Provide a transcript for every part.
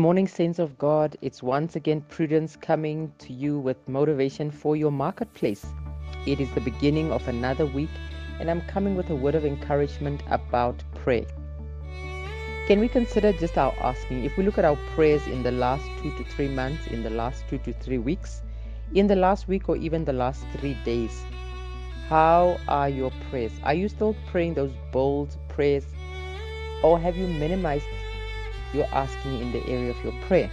morning, Saints of God. It's once again Prudence coming to you with motivation for your marketplace. It is the beginning of another week, and I'm coming with a word of encouragement about prayer. Can we consider just our asking? If we look at our prayers in the last two to three months, in the last two to three weeks, in the last week, or even the last three days, how are your prayers? Are you still praying those bold prayers, or have you minimized your asking in the area of your prayer.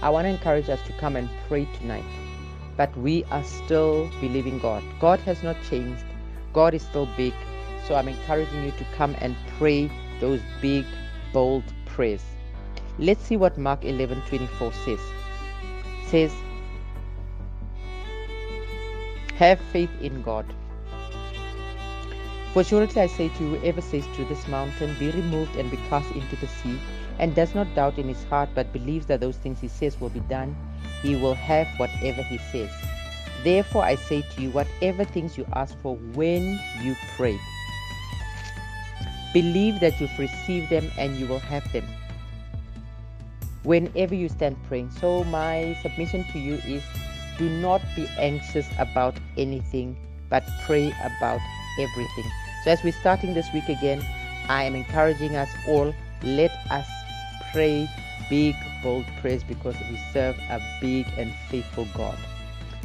I want to encourage us to come and pray tonight, but we are still believing God. God has not changed, God is still big. So I'm encouraging you to come and pray those big, bold prayers. Let's see what Mark 11 24 says. It says, Have faith in God. For surely I say to you, whoever says to this mountain, Be removed and be cast into the sea, and does not doubt in his heart, but believes that those things he says will be done, he will have whatever he says. Therefore I say to you, whatever things you ask for when you pray, believe that you've received them and you will have them whenever you stand praying. So, my submission to you is do not be anxious about anything, but pray about everything. As we're starting this week again, I am encouraging us all let us pray big, bold prayers because we serve a big and faithful God.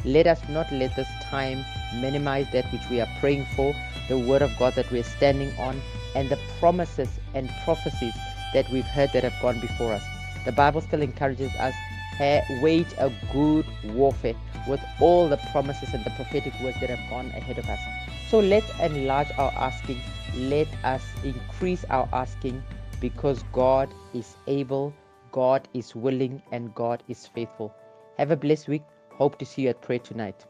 Let us not let this time minimize that which we are praying for, the Word of God that we are standing on, and the promises and prophecies that we've heard that have gone before us. The Bible still encourages us wage a good warfare with all the promises and the prophetic words that have gone ahead of us. So let's enlarge our asking. Let us increase our asking because God is able, God is willing, and God is faithful. Have a blessed week. Hope to see you at prayer tonight.